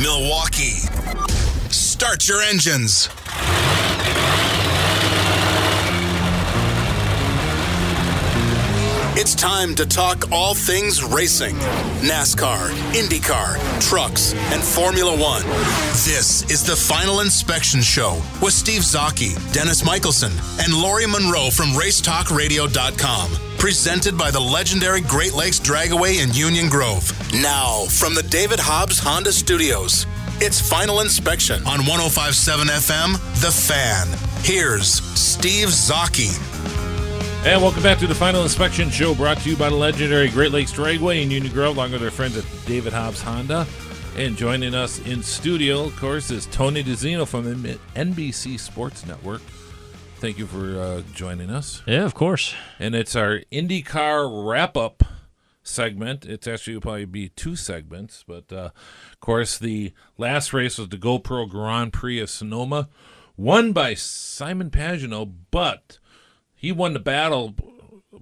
Milwaukee. Start your engines. It's time to talk all things racing NASCAR, IndyCar, trucks, and Formula One. This is the Final Inspection Show with Steve Zocchi, Dennis Michelson, and Lori Monroe from RaceTalkRadio.com. Presented by the legendary Great Lakes Dragway in Union Grove. Now, from the David Hobbs Honda Studios, it's Final Inspection on 1057 FM, The Fan. Here's Steve Zocchi. And welcome back to the Final Inspection Show, brought to you by the legendary Great Lakes Dragway in Union Grove, along with our friends at David Hobbs Honda. And joining us in studio, of course, is Tony DiZinno from NBC Sports Network. Thank you for uh, joining us. Yeah, of course. And it's our IndyCar wrap up segment. It's actually probably be two segments, but uh, of course, the last race was the GoPro Grand Prix of Sonoma, won by Simon Pagenaud, but he won the battle,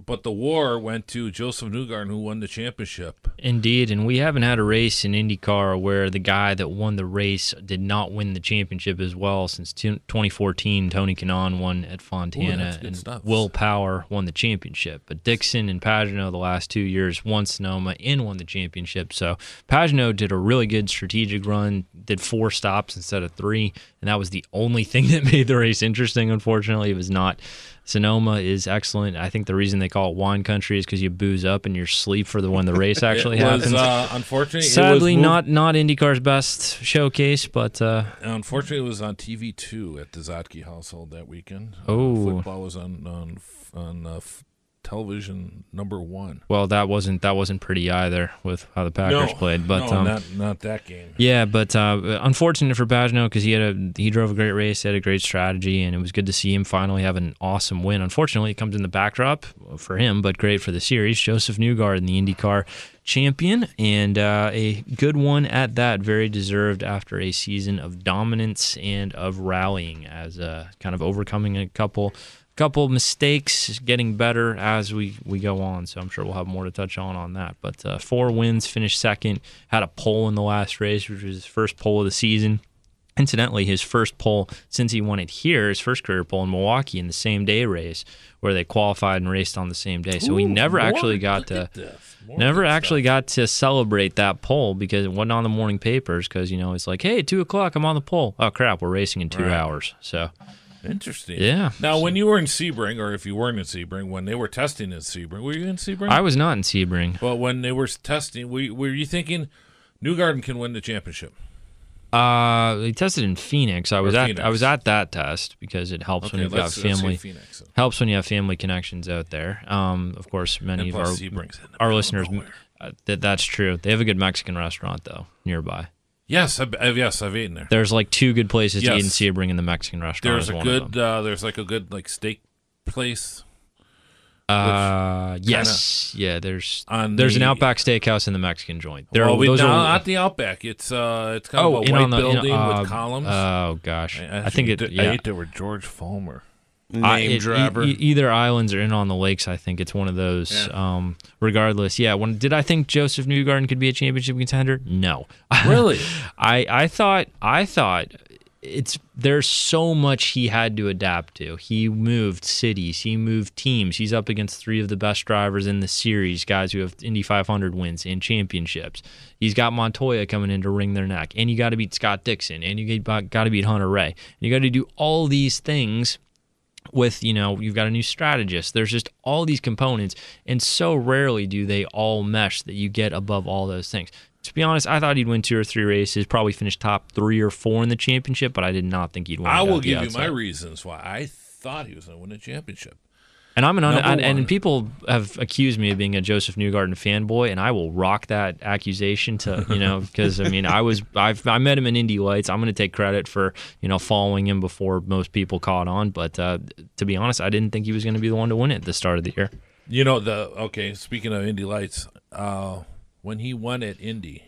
but the war went to Joseph Newgarden, who won the championship. Indeed, and we haven't had a race in IndyCar where the guy that won the race did not win the championship as well since t- 2014. Tony Kanaan won at Fontana, good and stuff. Will Power won the championship. But Dixon and Pagenaud the last two years won Sonoma and won the championship. So Pagenaud did a really good strategic run, did four stops instead of three, and that was the only thing that made the race interesting. Unfortunately, it was not. Sonoma is excellent. I think the reason they call it wine country is because you booze up in your sleep for the when the race actually it was, happens. uh, unfortunately, Sadly, was not not IndyCar's best showcase, but uh, Unfortunately, it was on TV two at the Zotke household that weekend. Uh, Oh. football was on on on uh, television number one. well, that wasn't that wasn't pretty either with how the Packers played. But no, um, not not that game. yeah, but uh, unfortunate for Pagenaud because he had a he drove a great race, had a great strategy, and it was good to see him finally have an awesome win. Unfortunately, it comes in the backdrop for him, but great for the series. Joseph Newgarden, the IndyCar champion, and uh, a good one at that. Very deserved after a season of dominance and of rallying, as uh, kind of overcoming a couple couple mistakes, getting better as we, we go on. So I'm sure we'll have more to touch on on that. But uh, four wins, finished second, had a pole in the last race, which was his first pole of the season. Incidentally, his first pole since he won it here, his first career pole in Milwaukee in the same day race where they qualified and raced on the same day. So Ooh, never more- actually got to at this. More never actually stuff. got to celebrate that pole because it wasn't on the morning papers because you know it's like hey two o'clock I'm on the pole oh crap we're racing in two Right. hours so Interesting. Yeah. Now, when you were in Sebring, or if you weren't in Sebring, when they were testing in Sebring, were you in Sebring? I was not in Sebring. Well, when they were testing, were, were you thinking Newgarden can win the championship? Uh, they tested in Phoenix. I was Or at Phoenix. I was at that test because it helps when you've got let's- let's say family Phoenix, then. helps when you have family connections out there. Um, of course, many of our Sebring's in the our listeners uh, that that's true. They have a good Mexican restaurant though nearby. Yes, I've, I've- yes, I've eaten there. There's like two good places to eat in Yes. Sebring, and the Mexican restaurant There's a good, uh, there's like a good like steak place. Uh, yes, yeah. There's there's an Outback Steakhouse in the Mexican joint. There, well, are we, those no, are not the Outback. It's uh, it's kind oh of a white the in- building uh, with columns. Oh gosh, I, I think it. did- Yeah. I ate there with George Fulmer. I- Name it- e- dropper. e- either islands or in on the lakes. I think it's one of those. Yeah. Um, regardless, yeah. When did I think Joseph Newgarden could be a championship contender? No. Really? I I thought I thought it's there's so much he had to adapt to. He moved cities, he moved teams. He's up against three of the best drivers in the series, guys who have Indy 500 wins and championships. He's got Montoya coming in to wring their neck, and you got to beat Scott Dixon, and you got to beat Hunter-Reay, and you got to do all these things with you know you've got a new strategist. There's just all these components and so rarely do they all mesh that you get above all those things. To be honest i thought he'd win two or three races probably finish top three or four in the championship but i did not think he'd win I will give you my reasons why I thought he was going to win a championship. And I'm an un- and, and people have accused me of being a Joseph Newgarden fanboy, and I will rock that accusation to you know because I mean I was I've I met him in Indy Lights. I'm going to take credit for you know following him before most people caught on, but uh, to be honest, I didn't think he was going to be the one to win it at the start of the year. You know the okay. Speaking of Indy Lights, uh, when he won at Indy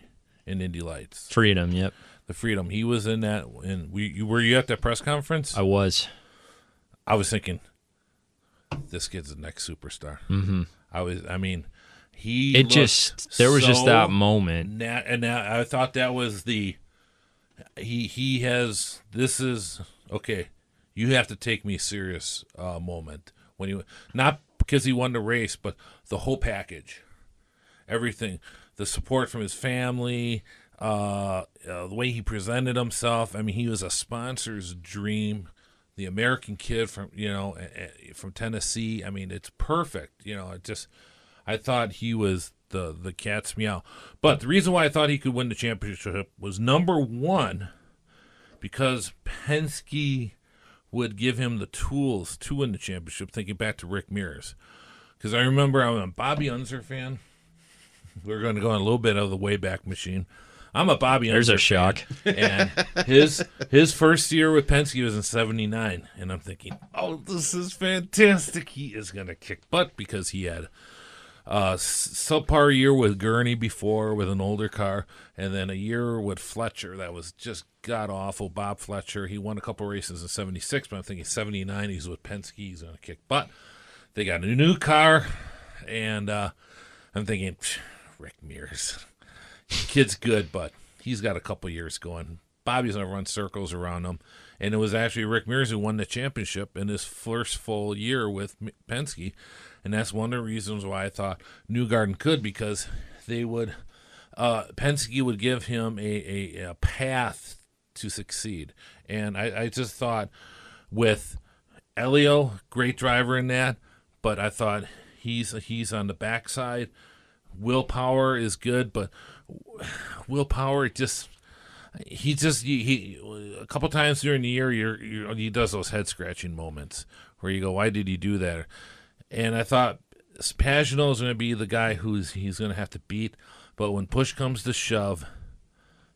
in Indy Lights, Freedom, yep, the Freedom, he was in that. And we you, were you at that press conference? I was. I was thinking, this kid's the next superstar. Mm-hmm. I was. I mean, he. It just there was just that moment. And that, I thought that was the. He he has. This is okay. You have to take me serious. Uh, moment when you not because he won the race, but the whole package, everything, the support from his family, uh, uh, the way he presented himself. I mean, he was a sponsor's dream. The American kid from you know from Tennessee. I mean, it's perfect. You know, it just. I thought he was the the cat's meow. But the reason why I thought he could win the championship was number one, because Penske would give him the tools to win the championship. Thinking back to Rick Mears, because I remember I'm a Bobby Unser fan. We're going to go on a little bit of the Wayback Machine. I'm a Bobby. There's a Unser shock. fan, and his his first year with Penske was in '79, and I'm thinking, oh, this is fantastic. He is going to kick butt because he had uh, s- subpar year with Gurney before with an older car, and then a year with Fletcher that was just god awful. Bob Fletcher, he won a couple races in '76, but I'm thinking '79 he's with Penske, he's gonna kick butt. They got a new car, and uh, I'm thinking, Rick Mears, kid's good, but he's got a couple years going. Bobby's gonna run circles around him, and it was actually Rick Mears who won the championship in his first full year with Penske, and that's one of the reasons why I thought Newgarden could because they would uh, Penske would give him a, a, a path to succeed, and I, I just thought with Elio, great driver in that, but I thought he's he's on the backside. Will Power is good, but Will Power just he just he, he a couple times during the year you're, you're, he does those head scratching moments where you go why did he do that? And i thought Pagenaud is going to be the guy who's he's going to have to beat but when push comes to shove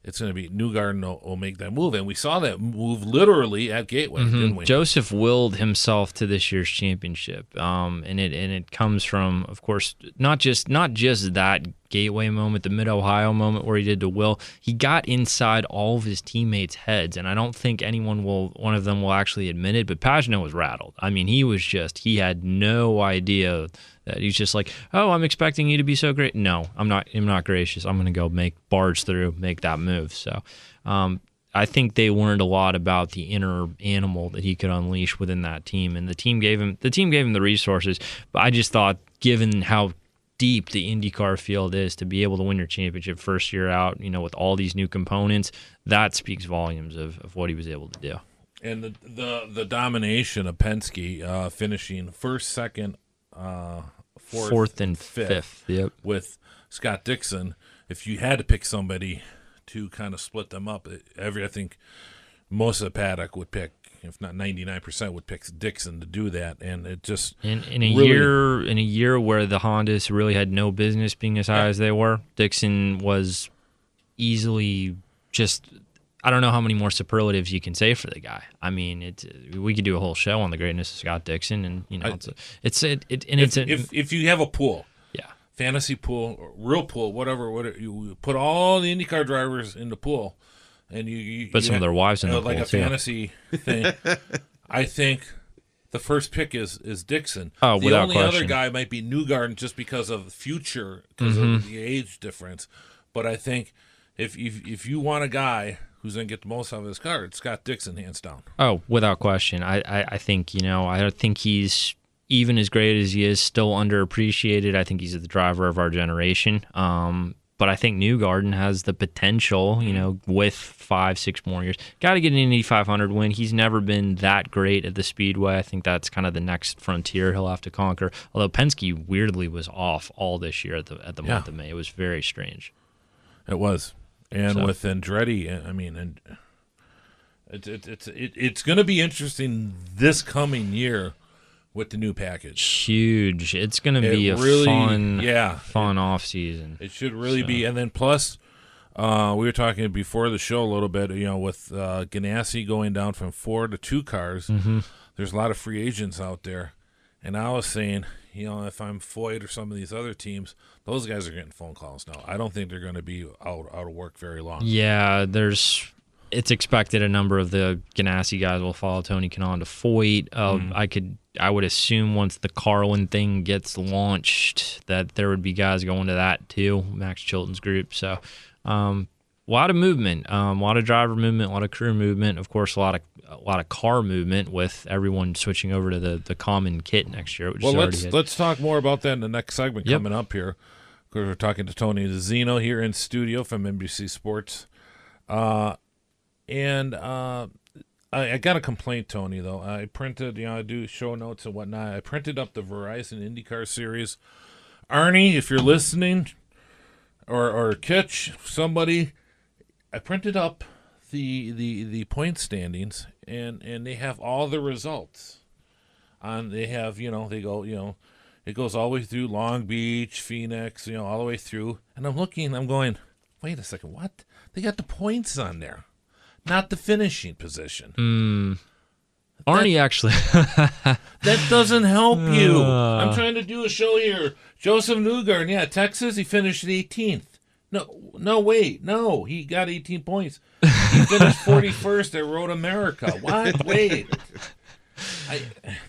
it's going to be Newgarden will, will make that move. And we saw that move literally at Gateway didn't we? Joseph willed himself to this year's championship, um, and it and it comes from, of course, not just not just that gateway moment, the Mid Ohio moment where he did to Will. He got inside all of his teammates' heads, and I don't think anyone will, one of them will actually admit it. But Pagenaud was rattled. I mean, he was just he had no idea that he's just like, oh, I'm expecting you to be so great. No, I'm not. I'm not gracious. I'm to go make barge through, make that move. So. Um, I think they learned a lot about the inner animal that he could unleash within that team, and the team gave him the team gave him the resources. But I just thought, given how deep the IndyCar field is, to be able to win your championship first year out, you know, with all these new components, that speaks volumes of, of what he was able to do. and the the, the domination of Penske uh, finishing first, second, uh, fourth, Fourth and fifth. Yep. with Scott Dixon. If you had to pick somebody to kind of split them up, every I think most of the paddock would pick, if not ninety nine percent, would pick Dixon to do that, and it just In, in a really- year in a year where the Hondas really had no business being as high as they were, Dixon was easily just I don't know how many more superlatives you can say for the guy. I mean, it we could do a whole show on the greatness of Scott Dixon, and you know, I- it's a, it's it, it and if, it's a, if if you have a pool, yeah. fantasy pool, or real pool, whatever, whatever, you put all the IndyCar drivers in the pool, and you, you Put you some of their wives in uh, the like pool, a too. fantasy thing. I think the first pick is is Dixon. Oh, without the without only other guy might be Newgarden just because of future, because Mm-hmm. of the age difference. But I think if if if you want a guy who's going to get the most out of his car, it's Scott Dixon, hands down. Oh, without question. I, I, I think, you know, I don't think he's even as great as he is, still underappreciated. I think he's the driver of our generation. Um, but I think Newgarden has the potential, you mm-hmm. know, with five, six more years. Got to get an Indy 500 win. He's never been that great at the Speedway. I think that's kind of the next frontier he'll have to conquer. Although Penske weirdly was off all this year at the at the Yeah. month of May. It was very strange. It was, and So- with Andretti, uh, I mean, and it, it, it's it, it's going to be interesting this coming year with the new package. Huge. It's going to It be a really- fun, yeah. fun off season. It should really be, and then plus, uh, we were talking before the show a little bit. You know, with uh, Ganassi going down from four to two cars, Mm-hmm. there's a lot of free agents out there, and I was saying, you know, if I'm Foyt or some of these other teams, those guys are getting phone calls now. I don't think they're going to be out out of work very long. Yeah, there's. It's expected a number of the Ganassi guys will follow Tony Kanaan to Foyt. Uh, Mm-hmm. I could, I would assume once the Carlin thing gets launched, that there would be guys going to that too. Max Chilton's group. So, um, a lot of movement, um, a lot of driver movement, a lot of crew movement. Of course, a lot of a lot of car movement with everyone switching over to the, the common kit next year. Which Well, let's let's talk more about that in the next segment Yep. coming up here. Because we're talking to Tony Zeno here in studio from NBC Sports, uh, and uh, I, I got a complaint, Tony. Though I printed, you know, I do show notes and whatnot. I printed up the Verizon IndyCar series. Arnie, if you're listening, or or Kitch, somebody, I printed up the the the point standings, and and they have all the results on they have you know they go you know it goes all the way through long beach phoenix you know all the way through and i'm looking i'm going wait a second what they got the points on there not the finishing position. Arnie actually. that doesn't help you. Uh. i'm trying to do a show here. Joseph newgarden yeah texas he finished 18th no no wait no he got 18 points. He finished 41st at road america. What? Wait. I,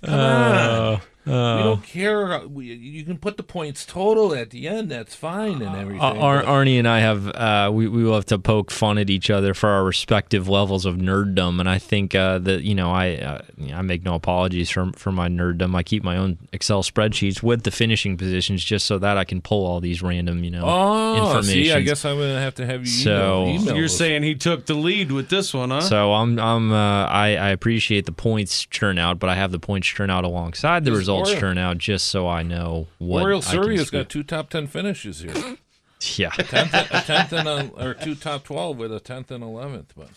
come on we don't care. We, you can put the points total at the end. That's fine and everything. Uh, Ar- but- Arnie and I have uh, we we will have to poke fun at each other for our respective levels of nerddom, and I think uh, that you know I uh, I make no apologies for for my nerddom. I keep my own Excel spreadsheets with the finishing positions just so that I can pull all these random you know oh, see, I guess I'm gonna have to have you So- email, email You're those. saying he took the lead with this one, huh? So I'm I'm uh, I I appreciate the points turnout, but I have the points turnout alongside the Just results Oriole- turnout just so I know what Oriol can got two top ten finishes here. Yeah. tenth, a tenth and a, or two top twelve with a tenth and eleventh. But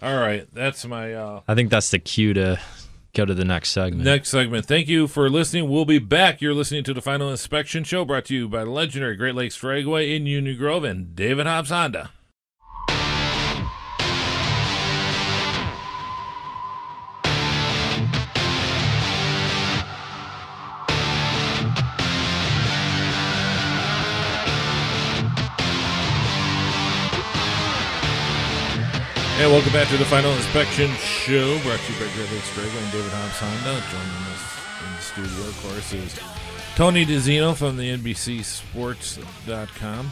all right, that's my uh, I think that's the cue to go to the next segment. next segment. Thank you for listening. We'll be back. You're listening to the Final Inspection Show, brought to you by the legendary Great Lakes Dragway in Union Grove and David Hobbs Honda. And welcome back to the Final Inspection Show, brought to you by Great Lakes Dragway and David Hobbs Honda. Joining us in the studio, of course, is Tony DiZinno from the NBCSports.com.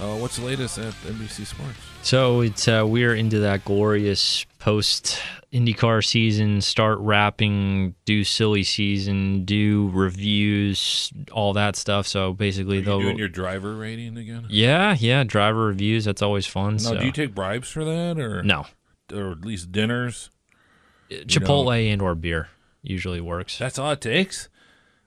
Uh, what's the latest at NBC Sports? So it's uh, we're into that glorious post IndyCar season. Start wrapping, do silly season, do reviews, all that stuff. So basically, Are you they'll doing your driver rating again? yeah, yeah, driver reviews. That's always fun. No, so. do you take bribes for that, or no or at least dinners? Uh, Chipotle and or beer usually works. That's all it takes.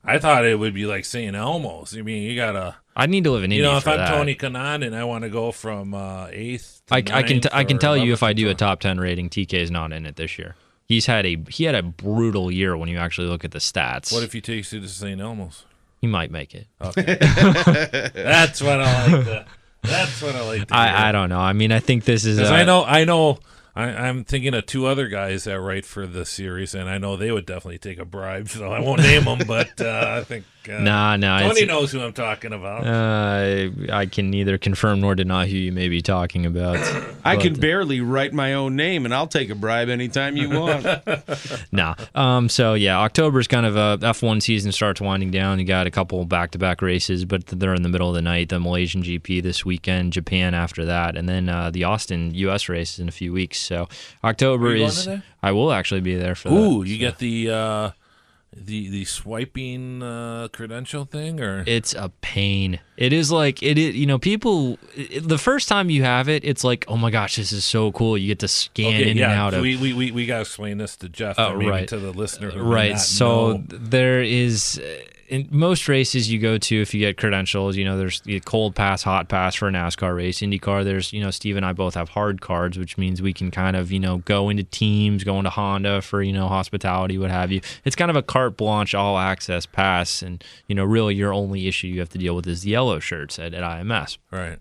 I thought it would be like St. Elmo's. I mean, you gotta, I need to live in Indy you know, if I'm that. Tony Kanaan and I want to go from uh, eighth, to I, I can t- I can tell you if I do a top ten rating, TK is not in it this year. He's had a he had a brutal year when you actually look at the stats. What if he takes you to St. Elmo's? he might make it? Okay. that's what I like. To, that's what I like. I, I don't know. I mean, I think this is. uh, I know, I know, I, I'm thinking of two other guys that write for the series, and I know they would definitely take a bribe. So I won't name them, but uh, I think uh, Nah, nah. Tony knows who I'm talking about. Uh, I can neither confirm nor deny who you may be talking about. I can barely write my own name, and I'll take a bribe anytime you want. Nah. Um. So yeah, October's kind of a F1 season starts winding down. You got a couple back-to-back races, but they're in the middle of the night. The Malaysian GP this weekend, Japan after that, and then uh, the Austin U.S. race in a few weeks. So October Are you going is. to that? I will actually be there for Ooh, that. you get the uh, the the swiping uh, credential thing, or It's a pain. It is like it is. You know, people. The first time you have it, it's like, oh my gosh, this is so cool. You get to scan Okay, in yeah, and out of. we, we, we, we got to explain this to Jeff Oh, right. to the listener. Who right. So know. there is. uh, In most races you go to, if you get credentials, you know there's the cold pass, hot pass for a NASCAR race. IndyCar, there's you know Steve and I both have hard cards, which means we can kind of you know go into teams, go into Honda for you know hospitality, what have you. It's kind of a carte blanche, all access pass, and you know really your only issue you have to deal with is the yellow shirts at, at IMS right.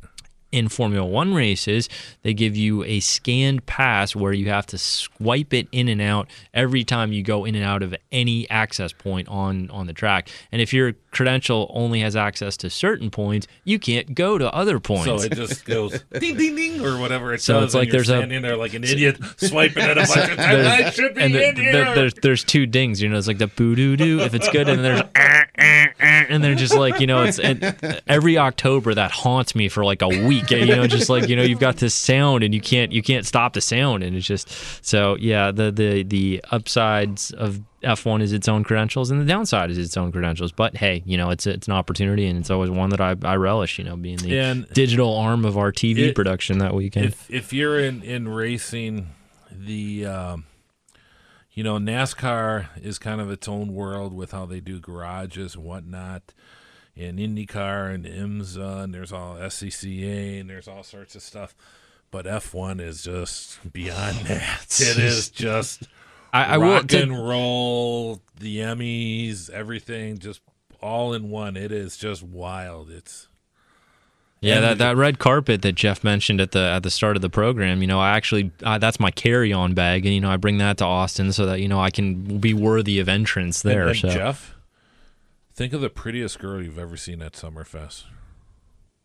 In Formula One races, they give you a scanned pass where you have to swipe it in and out every time you go in and out of any access point on on the track. And if your credential only has access to certain points, you can't go to other points. So it just goes ding ding ding or whatever it So does. it's like there's a- standing there like an idiot swiping it a bunch of times. I should be and the- in the- here. there's there's two dings, you know. It's like the boo doo doo if it's good, and there's and they're just like you know. It's every October that haunts me for like a week. You know, just like you know, you've got this sound and you can't you can't stop the sound, and it's just so yeah. The the the upsides of F1 is its own credentials, and the downside is its own credentials. But hey, you know, it's it's an opportunity, and it's always one that I, I relish. You know, being the And- digital arm of our TV It- production that weekend. if if you're in in racing, the um, you know NASCAR is kind of its own world with how they do garages and whatnot. And IndyCar and IMSA and there's all SCCA and there's all sorts of stuff. But F1 is just beyond that. It is just I, I rock to- and roll, the Emmys, everything, just all in one. It is just wild. It's Yeah, that, that red carpet that Jeff mentioned at the at the start of the program, you know, I actually that's my carry-on bag, and you know, I bring that to Austin so that you know I can be worthy of entrance there. And, and so Jeff, think of the prettiest girl you've ever seen at Summerfest.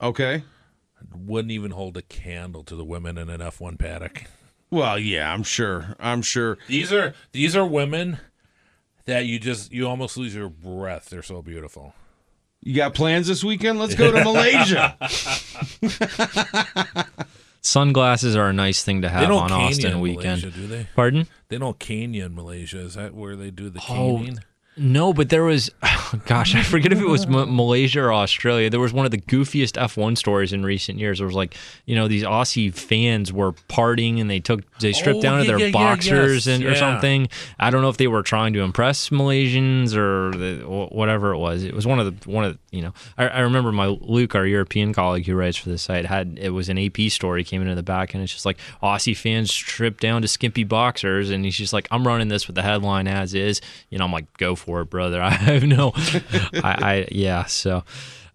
Okay. Wouldn't even hold a candle to the women in an F1 paddock. Well, yeah, I'm sure. I'm sure. These are these are women that you just you almost lose your breath. They're so beautiful. You got plans this weekend? Let's go to Malaysia. sunglasses are a nice thing to have on Austin you weekend. Malaysia, do they? Pardon? They don't cane you in Malaysia. Is that where they do the Oh, caning? No, but there was, gosh, I forget if it was M- Malaysia or Australia. There was one of the goofiest F1 stories in recent years. There was like, you know, these Aussie fans were partying and they took, they stripped Oh, down to their yeah, yeah, boxers yes, and or yeah. something. I don't know if they were trying to impress Malaysians or the, whatever it was. It was one of the one of the, you know. I, I remember my Luke, our European colleague who writes for the site, had it was an AP story came into the back and it's just like Aussie fans stripped down to skimpy boxers and he's just like, I'm running this with the headline as is. You know, I'm like, go for it, brother. I have no, I, I yeah. So.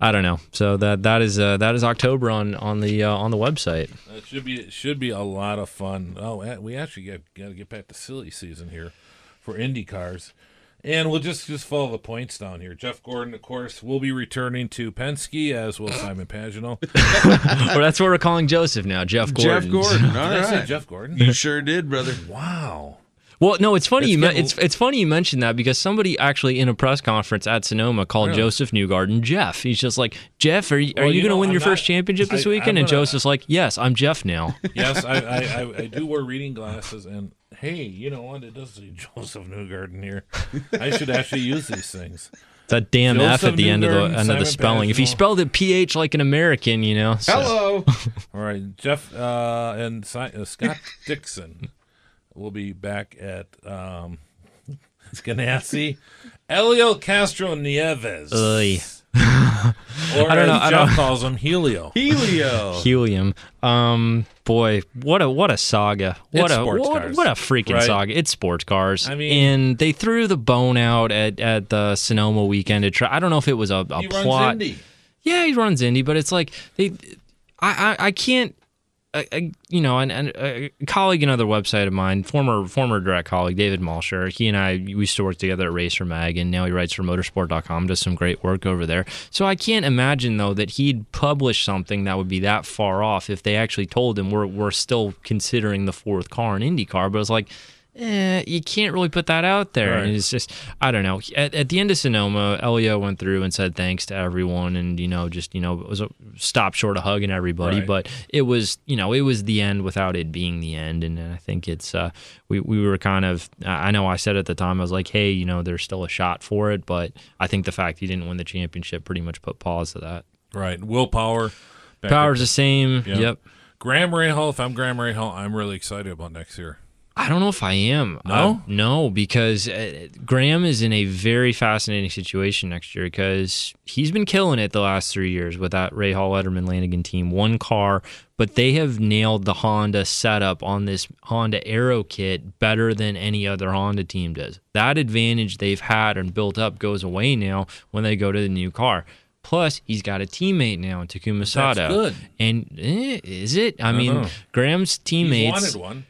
I don't know. So that that is uh, that is October on on the uh, on the website. It should be it should be a lot of fun. Oh, we actually got got to get back to silly season here for Indy cars, and we'll just just follow the points down here. Jeff Gordon, of course, will be returning to Penske as will Simon Pagenaud. well, that's what we're calling Joseph now, Jeff Gordon. Jeff Gordon. All Did I say. Jeff Gordon? You sure did, brother. Wow. Well, no, it's funny It's you me- it's it's funny you mentioned that because somebody actually in a press conference at Sonoma called Really? Joseph Newgarden Jeff. He's just like, Jeff, are you, are you you going to win I'm your not- first championship this I- weekend? I'm and gonna- Joseph's like, yes, I'm Jeff now. Yes, I, I, I, I do wear reading glasses, and hey, you know what? It does say Joseph Newgarden here. I should actually use these things. That a damn F at the end of the Newgarden, end of the spelling. If he spelled it PH like an American, you know. so- Hello. All right, Jeff uh, and Si- uh, Scott Dixon will be back at um, Ganassi. Elio Castroneves. Oy. Or I don't know, as I Jeff don't- calls him, Helio. Helio. Helium. Um, boy, what a what a saga! What It's a sports what, cars, what a freaking right? saga! It's sports cars. I mean- and they threw the bone out at, at the Sonoma weekend to try. I don't know if it was a, a He plot. runs Indy. Yeah, he runs Indy, but it's like they, I, I, I can't. I, you know, and a colleague, another website of mine, former former direct colleague David Malsher, he and I we used to work together at Racer Mag, and now he writes for Motorsport.com, does some great work over there. So I can't imagine though that he'd publish something that would be that far off if they actually told him we're we're still considering the fourth car in IndyCar. But it's like, eh, you can't really put that out there. Right. And it's just, I don't know. At, at the end of Sonoma, Elio went through and said thanks to everyone, and you know, just you know, it was a stop short of hugging everybody, Right. but it was, you know, it was the end without it being the end. And I think it's, uh, we we were kind of, I know I said at the time, I was like, hey, you know, there's still a shot for it, but I think the fact he didn't win the championship pretty much put pause to that. Right. Will Power. Power's the same. Yeah. Yep. Graham Rahal. If I'm Graham Rahal, I'm really excited about next year. I don't know if I am. No? Uh, no, because uh, Graham is in a very fascinating situation next year because he's been killing it the last three years with that Rahal Letterman Lanigan team. One car, but they have nailed the Honda setup on this Honda Aero kit better than any other Honda team does. That advantage they've had and built up goes away now when they go to the new car. Plus, he's got a teammate now in Takuma Sato. good. And eh, is it? I mean, know. Graham's teammates. wanted one.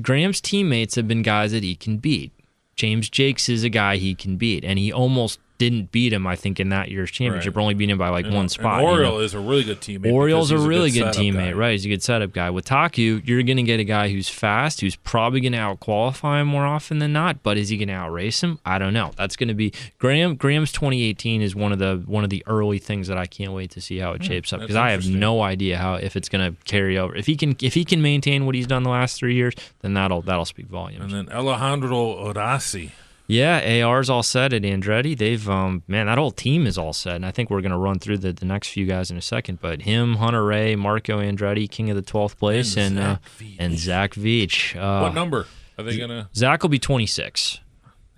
Graham's teammates have been guys that he can beat. James Jakes is a guy he can beat, and he almost didn't beat him. I think in that year's championship, Right. only beat him by like And- one spot. you Oriol know. is a really good teammate. Oriol's a really good setup teammate, guy. right? He's a good setup guy. With Taku, you're going to get a guy who's fast, who's probably going to out qualify him more often than not. But is he going to outrace him? I don't know. That's going to be Graham. Graham's 2018 is one of the one of the early things that I can't wait to see how it shapes up Hmm, because I have no idea how if it's going to carry over. If he can if he can maintain what he's done the last three years, then that'll that'll speak volumes. And then Alexander Rossi. Yeah, AR's all set at Andretti. They've um man, that whole team is all set, and I think we're gonna run through the, the next few guys in a second. But him, Hunter-Reay, Marco Andretti, king of the twelfth place, And and uh, Zach Veach. and Zach Veach. Uh, what number are they gonna? Zach will be twenty six.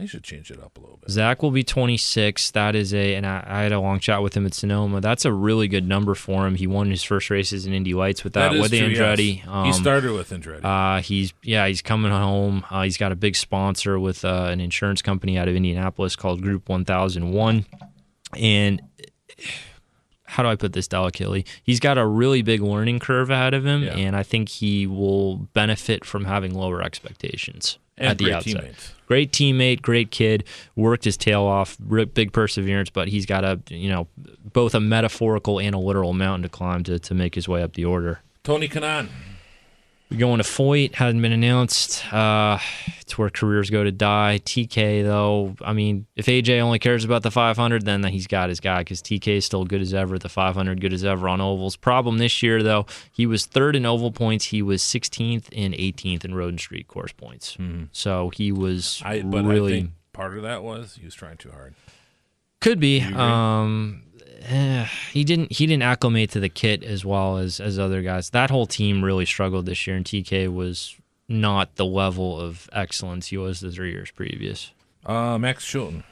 They should change it up a little bit. Zach will be 26. That is a, and I, I had a long chat with him at Sonoma. That's a really good number for him. He won his first races in Indy Lights with that, That with true, Andretti. yes. Um, he started with Andretti. Uh, he's yeah, he's coming home. Uh, he's got a big sponsor with uh, an insurance company out of Indianapolis called Group One Thousand One, and how do I put this delicately? He's got a really big learning curve ahead of him, Yeah. and I think he will benefit from having lower expectations at the great outset. teammates. Great teammate, great kid, worked his tail off, big perseverance, but he's got a you know both a metaphorical and a literal mountain to climb to to make his way up the order. Tony Kanaan. We going to Foyt, hasn't been announced. Uh, it's where careers go to die. TK, though, I mean, if AJ only cares about the 500, then he's got his guy because TK is still good as ever at the 500, good as ever on ovals. Problem this year, though, he was third in oval points. He was 16th and 18th in road and street course points. So he was I but really I think part of that was he was trying too hard. could be. Um, eh, he didn't. He didn't acclimate to the kit as well as as other guys. That whole team really struggled this year, and TK was not the level of excellence he was the three years previous. Uh, Max Chilton.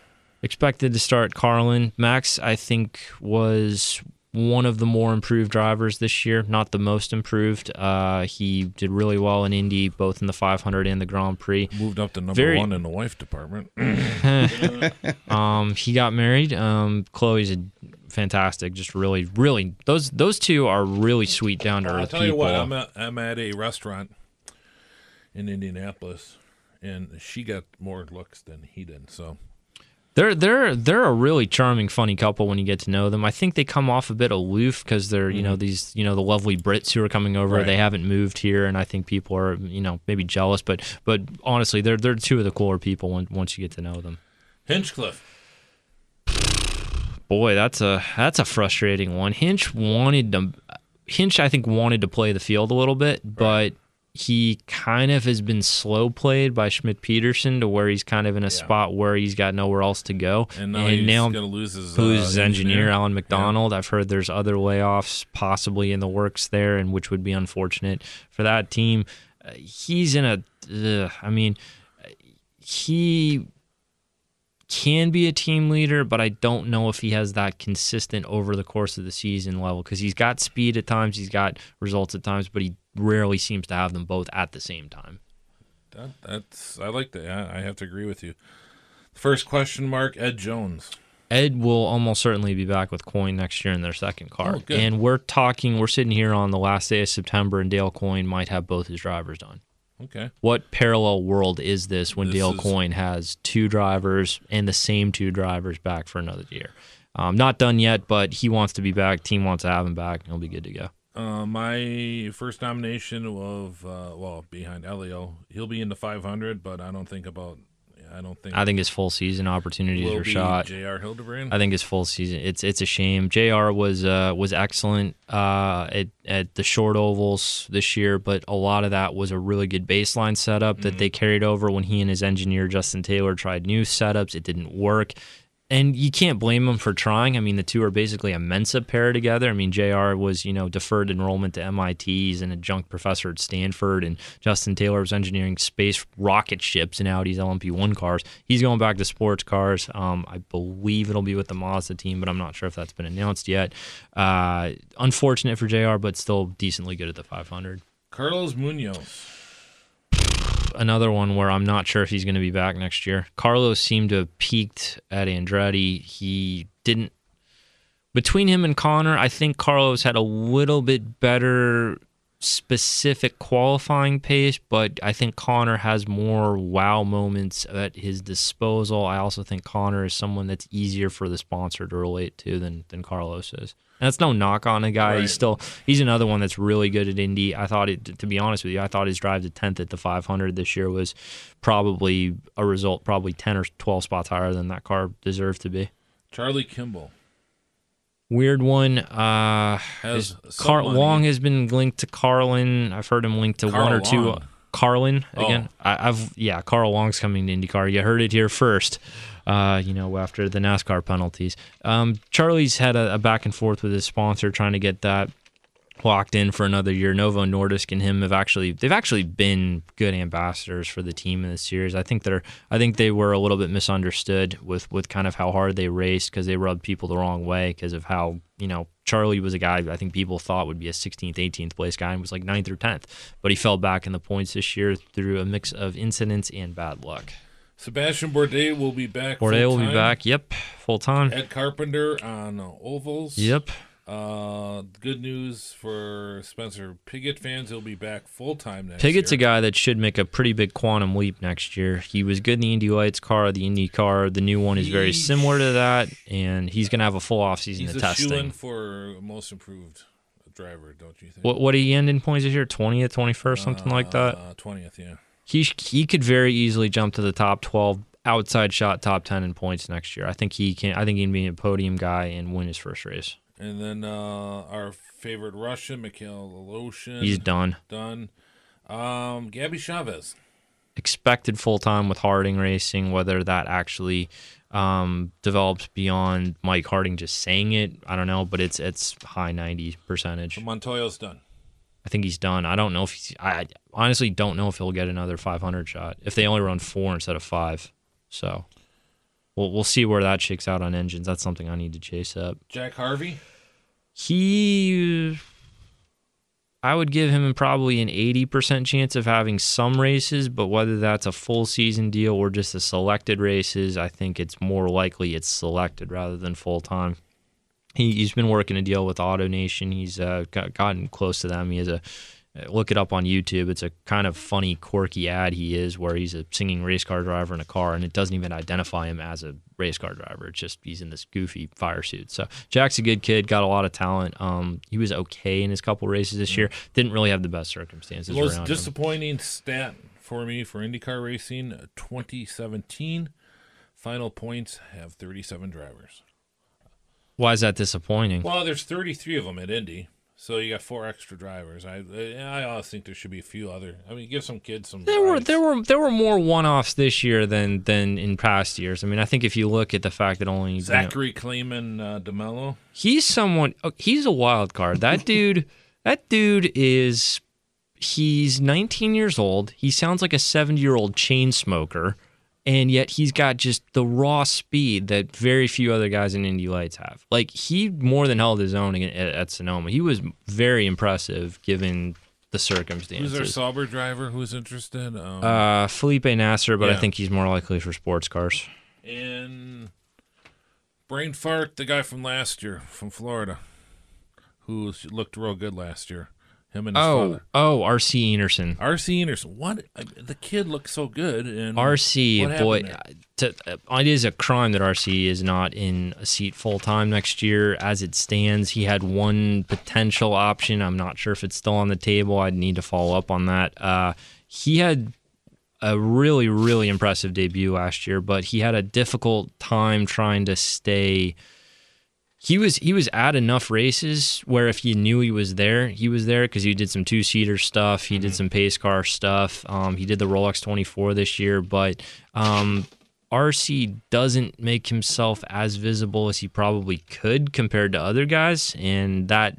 Expected to start Carlin. Max, I think, was one of the more improved drivers this year. Not the most improved. Uh, he did really well in Indy, both in the 500 and the Grand Prix. Moved up to number Very- one in the wife department. Um, he got married. Um, Chloe's a fantastic. Just really, really those those two are really sweet, down to earth. I'll tell people. you what, I'm at, I'm at a restaurant in Indianapolis, and she got more looks than he did. So They're they're they're a really charming, funny couple when you get to know them. I think they come off a bit aloof because they're you know these you know the lovely Brits who are coming over. Mm-hmm. Right. They haven't moved here, and I think people are you know maybe jealous, but but honestly, they're they're two of the cooler people when, once you get to know them. Hinchcliffe. Boy, that's a that's a frustrating one. Hinch wanted to Hinch I think wanted to play the field a little bit, but he kind of has been slow played by Schmidt Peterson to where he's kind of in a spot where he's got nowhere else to go. And now he's going to lose his, uh, his engineer, engineer. Alan McDonald. I've heard there's other layoffs possibly in the works there, and which would be unfortunate for that team. Uh, he's in a, ugh, I mean, he can be a team leader, but I don't know if he has that consistent over the course of the season level because he's got speed at times, he's got results at times, but he rarely seems to have them both at the same time. That, that's I like that. I, have to agree with you. First question mark: Ed Jones. Ed will almost certainly be back with Coyne next year in their second oh, car. Oh, and we're talking, we're sitting here on the last day of September, and Dale Coyne might have both his drivers done. Okay. What parallel world is this when This Dale is- Coyne has two drivers and the same two drivers back for another year? Um, not done yet, but he wants to be back. Team wants to have him back. He'll be good to go. Uh, my first nomination of uh, well behind Elio. He'll be in the 500, but I don't think about. I don't think. I think his full season opportunities are shot. J.R. Hildebrand. I think his full season. It's it's a shame. J.R. was uh, was excellent uh, at at the short ovals this year, but a lot of that was a really good baseline setup that they carried over when he and his engineer Justin Taylor tried new setups. It didn't work. And you can't blame them for trying. I mean, the two are basically a Mensa pair together. I mean, J.R. was you know deferred enrollment to MIT's He's an adjunct professor at Stanford, and Justin Taylor was engineering space rocket ships and Audi's LMP1 cars. He's going back to sports cars. Um, I believe it'll be with the Mazda team, but I'm not sure if that's been announced yet. Uh, unfortunate for J.R., but still decently good at the 500. Carlos Munoz. Another one where I'm not sure if he's going to be back next year. Carlos seemed to have peaked at Andretti. He didn't. Between him and Conor, I think Carlos had a little bit better specific qualifying pace, but I think Conor has more wow moments at his disposal. I also think Conor is someone that's easier for the sponsor to relate to than than Carlos is. And that's no knock on a guy. Right. He's still he's another one that's really good at Indy. I thought it to be honest with you, I thought his drive to tenth at the 500 this year was probably a result, probably 10 or 12 spots higher than that car deserved to be. Charlie Kimball. Weird one. Uh, Has is Car- Long has been linked to Carlin. I've heard him linked to Carl one or two. Long. Carlin Oh. again. I, I've yeah. Carl Long's coming to IndyCar. You heard it here first. Uh, you know after the NASCAR penalties. Um, Charlie's had a, a back and forth with his sponsor trying to get that locked in for another year. Novo Nordisk and him have actually they've actually been good ambassadors for the team in this series. I think they're I think they were a little bit misunderstood with with kind of how hard they raced because they rubbed people the wrong way because of how you know Charlie was a guy I think people thought would be a 16th, 18th place guy and was like 9th or 10th, but he fell back in the points this year through a mix of incidents and bad luck. Sebastian Bourdais will be back. Bourdais will be back. Yep, full time. Ed Carpenter on uh, ovals. Yep. Uh, good news for Spencer Pigot fans. He'll be back full time next year. Pigot's a guy that should make a pretty big quantum leap next year. He was good in the Indy Lights car, the Indy car. The new one is very similar to that, and he's going to have a full offseason He's to a test shoe-in for most improved driver, don't you think? What what did he end in points this year? Twentieth, twenty first, something like that. Uh, Twentieth, yeah. He sh- he could very easily jump to the top twelve, outside shot top ten in points next year. I think he can. I think he can be a podium guy and win his first race. And then uh, our favorite Russian, Mikhail Aleshin. He's done. done. Um, Gabby Chaves. expected full time with Harding Racing. Whether that actually um, develops beyond Mike Harding just saying it, I don't know. But it's it's high ninety percentage. Montoya's done. I think he's done. I don't know if he's. I honestly don't know if he'll get another five hundred shot if they only run four instead of five. So. We'll, we'll see where that shakes out on engines. That's something I need to chase up. Jack Harvey. He, I would give him probably an 80% chance of having some races, but whether that's a full season deal or just a selected races, I think it's more likely it's selected rather than full time. He, he's been working a deal with AutoNation. He's uh, got, gotten close to them. He has a look it up on YouTube. It's a kind of funny, quirky ad he is where he's a singing race car driver in a car, and it doesn't even identify him as a race car driver. It's just he's in this goofy fire suit. So Jack's a good kid, got a lot of talent. Um, he was okay in his couple races this year. Didn't really have the best circumstances Most around him. disappointing stat for me for IndyCar racing 2017. Final points have 37 drivers. Why is that disappointing? Well, there's 33 of them at Indy, so you got four extra drivers. I I always think there should be a few other. I mean, give some kids some. There were there were there were more one offs this year than than in past years. I mean, I think if you look at the fact that only you know, Zachary Claman uh, De Melo. he's someone oh, he's a wild card that dude that dude is he's 19 years old he sounds like a 70 year old chain smoker and yet he's got just the raw speed that very few other guys in Indy Lights have. Like he more than held his own at, at Sonoma. He was very impressive given the circumstances. Who's our. Sauber driver? Who's interested? Um, Uh, Felipe Nasr, but I think he's more likely for sports cars. and brain fart, the guy from last year from Florida, who looked real good last year. Him and his Oh, father. oh, RC Enerson. RC Enerson. What? The kid looked so good. And RC, boy, to, uh, it is a crime that RC is not in a seat full time next year. As it stands, he had one potential option. I'm not sure if it's still on the table. I'd need to follow up on that. Uh, he had a really, really impressive debut last year, but he had a difficult time trying to stay. He was he was at enough races where if you knew he was there, he was there because he did some two seater stuff, he did some pace car stuff. Um, he did the Rolex 24 this year, but um, RC doesn't make himself as visible as he probably could compared to other guys, and that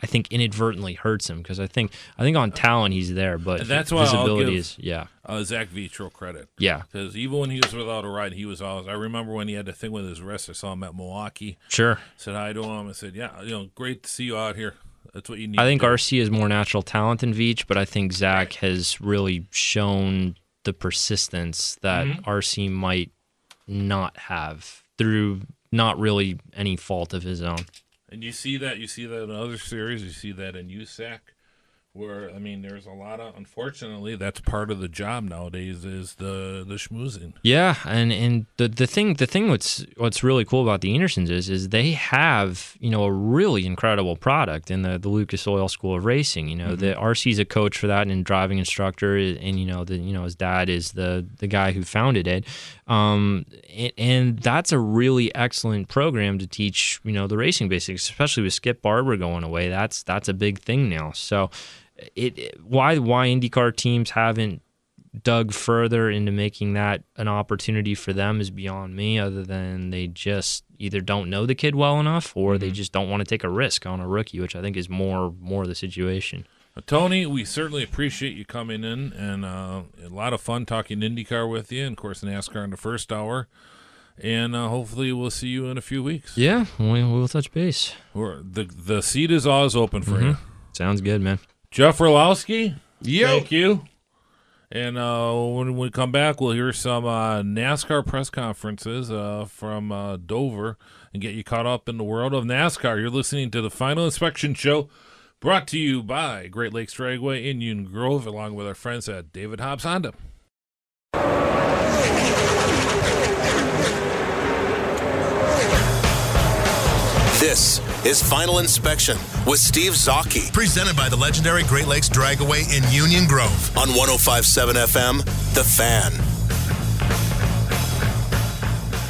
I think inadvertently hurts him because I think I think on talent he's there, but that's why I'll is yeah Uh, Zach Vitro credit. yeah Because even when he was without a ride, he was always. I remember when he had the thing with his wrist. I saw him at Milwaukee. sure. Said hi to him. I said, "Yeah, you know, great to see you out here. That's what you need." I think to do." RC is more natural talent than Veach, but I think Zach has really shown the persistence that Mm-hmm. RC might not have through not really any fault of his own. And you see that. You see that in other series. You see that in USAC, where I mean, there's a lot of. Unfortunately, that's part of the job nowadays. Is the the schmoozing. Yeah, and and the the thing the thing what's what's really cool about the Enersons is is they have you know a really incredible product in the the Lucas Oil School of Racing. You know, the RC's a coach for that and driving instructor, and you know the you know his dad is the the guy who founded it. Um, and, and that's a really excellent program to teach you know the racing basics, especially with Skip Barber going away. That's that's a big thing now. So. It, it why why IndyCar teams haven't dug further into making that an opportunity for them is beyond me other than they just either don't know the kid well enough or they just don't want to take a risk on a rookie which i think is more more the situation Tony, we certainly appreciate you coming in, and uh, a lot of fun talking IndyCar with you, and of course NASCAR in the first hour. And uh, hopefully, we'll see you in a few weeks. yeah we, we'll touch base We're, the the seat is always open for you. sounds good man Jeff Orlowski, Yo. thank you. And uh, when we come back, we'll hear some uh, NASCAR press conferences uh, from uh, Dover and get you caught up in the world of NASCAR. You're listening to the Final Inspection Show, brought to you by Great Lakes Dragway in Union Grove, along with our friends at David Hobbs Honda. This is Final Inspection with Steve Zocchi, presented by the legendary Great Lakes Dragway in Union Grove on 1057 FM, The Fan.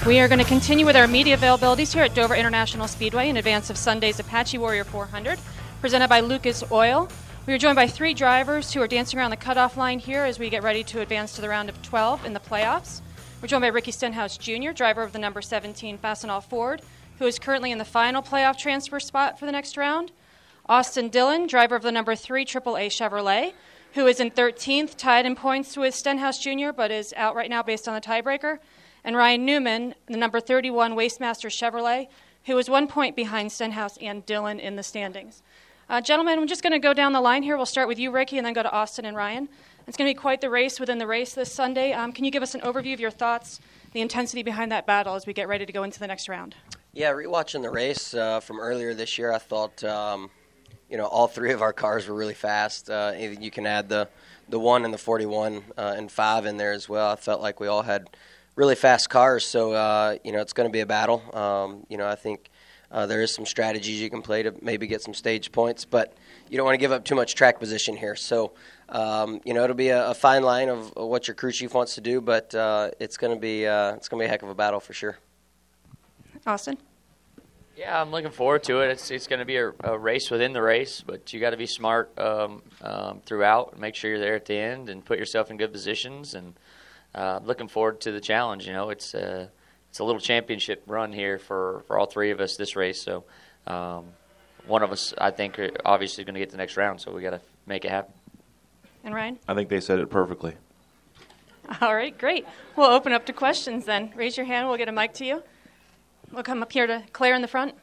We are going to continue with our media availabilities here at Dover International Speedway in advance of Sunday's Apache Warrior 400, presented by Lucas Oil. We are joined by three drivers who are dancing around the cutoff line here as we get ready to advance to the round of 12 in the playoffs. We're joined by Ricky Stenhouse Jr., driver of the number 17 Fastenal Ford, who is currently in the final playoff transfer spot for the next round. Austin Dillon, driver of the number 3 AAA Chevrolet, who is in 13th, tied in points with Stenhouse Jr., but is out right now based on the tiebreaker. And Ryan Newman, the number 31 Wastemaster Chevrolet, who is one point behind Stenhouse and Dillon in the standings. Uh, gentlemen, I'm just going to go down the line here. We'll start with you, Ricky, and then go to Austin and Ryan. It's going to be quite the race within the race this Sunday. Um, can you give us an overview of your thoughts, the intensity behind that battle as we get ready to go into the next round? Yeah, rewatching the race uh, from earlier this year, I thought um, you know all three of our cars were really fast. Uh, you can add the the one and the 41 uh, and five in there as well. I felt like we all had really fast cars, so uh, you know it's going to be a battle. Um, you know, I think uh, there is some strategies you can play to maybe get some stage points, but you don't want to give up too much track position here. So. Um, you know, it'll be a, a fine line of what your crew chief wants to do, but uh, it's going to be it's going to be a heck of a battle for sure. Austin? Yeah, I'm looking forward to it. It's, it's going to be a, a race within the race, but you got to be smart um, um, throughout make sure you're there at the end and put yourself in good positions. And uh, looking forward to the challenge. You know, it's a it's a little championship run here for, for all three of us this race. So um, one of us, I think, are obviously going to get the next round. So we got to make it happen. And Ryan? I think they said it perfectly. All right, great. We'll open up to questions then. Raise your hand. We'll get a mic to you. We'll come up here to Claire in the front.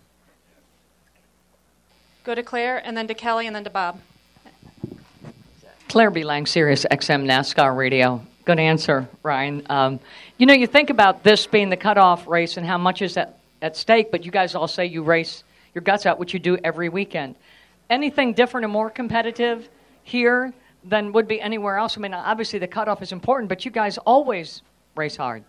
Go to Claire, and then to Kelly, and then to Bob. Claire B. Lang, Sirius XM NASCAR Radio. Good answer, Ryan. Um, you know, you think about this being the cutoff race and how much is at, at stake, but you guys all say you race your guts out, which you do every weekend. Anything different and more competitive here than would be anywhere else? I mean, obviously the cutoff is important, but you guys always race hard.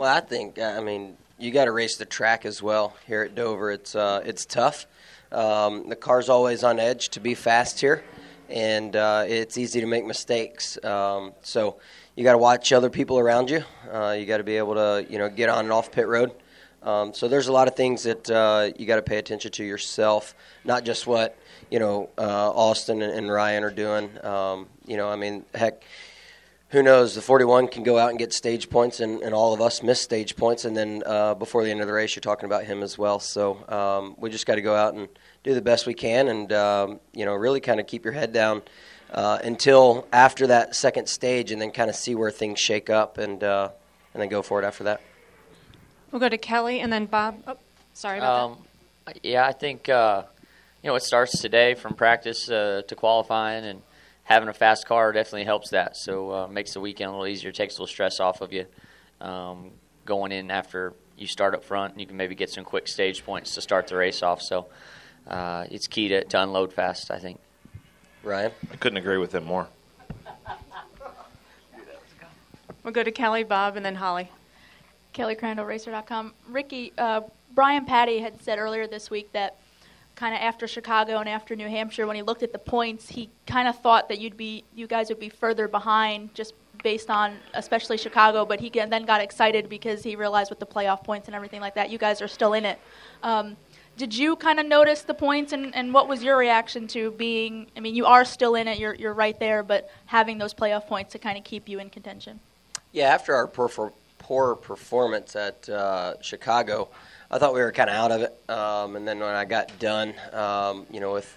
Well, I think I mean you got to race the track as well here at Dover. It's uh, it's tough. Um, the car's always on edge to be fast here, and uh, it's easy to make mistakes. Um, so you got to watch other people around you. Uh, you got to be able to you know get on and off pit road. Um, so there's a lot of things that uh, you got to pay attention to yourself, not just what you know uh, Austin and, and Ryan are doing. Um, you know, I mean, heck who knows? The 41 can go out and get stage points, and, and all of us miss stage points. And then uh, before the end of the race, you're talking about him as well. So um, we just got to go out and do the best we can, and um, you know, really kind of keep your head down uh, until after that second stage, and then kind of see where things shake up, and uh, and then go for it after that. We'll go to Kelly and then Bob. Oh, sorry about Um, yeah, I think uh, you know it starts today from practice uh, to qualifying, and having a fast car definitely helps that. So uh, makes the weekend a little easier, takes a little stress off of you um, going in after you start up front, and you can maybe get some quick stage points to start the race off. So uh, it's key to, to unload fast, I think. Ryan, I couldn't agree with him more. We'll go to Kelly, Bob, and then Holly. Kelly Crandall, Racer.com. Ricky, uh, Brian Pattie had said earlier this week that kind of after Chicago and after New Hampshire, when he looked at the points, he kind of thought that you'd be, you guys would be further behind just based on, especially Chicago. But he then got excited because he realized with the playoff points and everything like that, you guys are still in it. Um, did you kind of notice the points, and, and what was your reaction to being? I mean, you are still in it, you're you're right there, but having those playoff points to kind of keep you in contention. Yeah, after our poor, poor performance at uh, Chicago, I thought we were kind of out of it. Um, and then when I got done, um, you know, with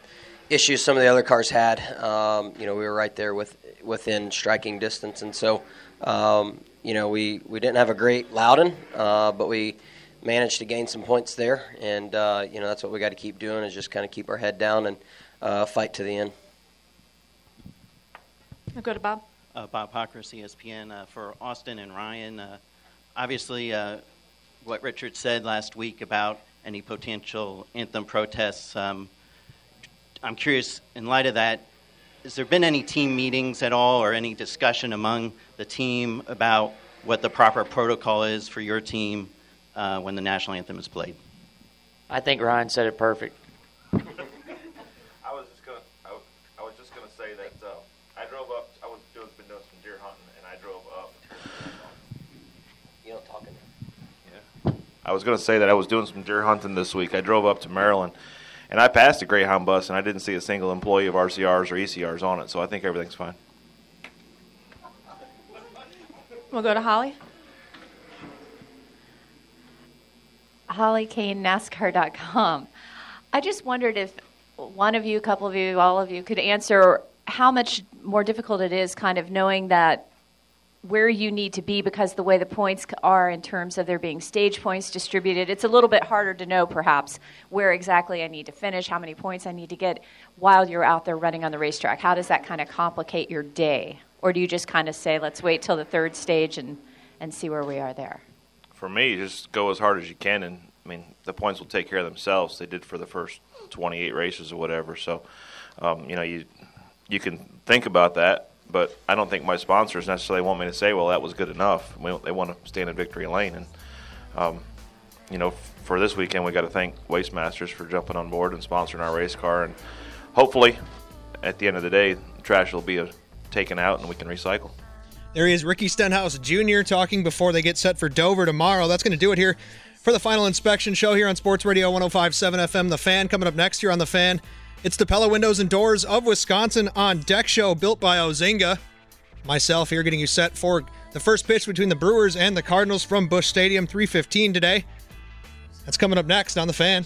issues some of the other cars had, um, you know, we were right there with within striking distance. And so, um, you know, we, we didn't have a great Loudon, uh, but we managed to gain some points there. And, uh, you know, that's what we got to keep doing is just kind of keep our head down and uh, fight to the end. We'll go to Bob. uh, Bob Pockrass, ESPN, uh, for Austin and Ryan. Uh, obviously, uh, what Richard said last week about any potential anthem protests. Um, I'm curious, in light of that, has there been any team meetings at all or any discussion among the team about what the proper protocol is for your team uh, when the national anthem is played? I think Ryan said it perfect. I was just gonna, I, w- I was just gonna say that uh, I drove up. I was doing, been doing some deer hunting, and I drove up. You don't talk in I was gonna say that I was doing some deer hunting this week. I drove up to Maryland, and I passed a Greyhound bus, and I didn't see a single employee of RCRs or ECRs on it. So I think everything's fine. We'll go to Holly. Holly Cain, NASCAR.com. I just wondered if one of you, a couple of you, all of you could answer how much more difficult it is kind of knowing that where you need to be because the way the points are in terms of there being stage points distributed, it's a little bit harder to know perhaps where exactly I need to finish, how many points I need to get while you're out there running on the racetrack. How does that kind of complicate your day? Or do you just kind of say, let's wait till the third stage and, and see where we are there? For me, just go as hard as you can, and I mean the points will take care of themselves. They did for the first 28 races or whatever. So, um, you know, you you can think about that, but I don't think my sponsors necessarily want me to say, "Well, that was good enough." We, they want to stand in victory lane, and um, you know, for this weekend, we got to thank Waste Masters for jumping on board and sponsoring our race car, and hopefully, at the end of the day, trash will be uh taken out and we can recycle. There he is, Ricky Stenhouse Jr. talking before they get set for Dover tomorrow. That's going to do it here for the final inspection show here on Sports Radio 1057 FM. The Fan coming up next year on The Fan. It's the Pella Windows and Doors of Wisconsin on deck show built by Ozinga. Myself here getting you set for the first pitch between the Brewers and the Cardinals from Busch Stadium, 315 today. That's coming up next on The Fan.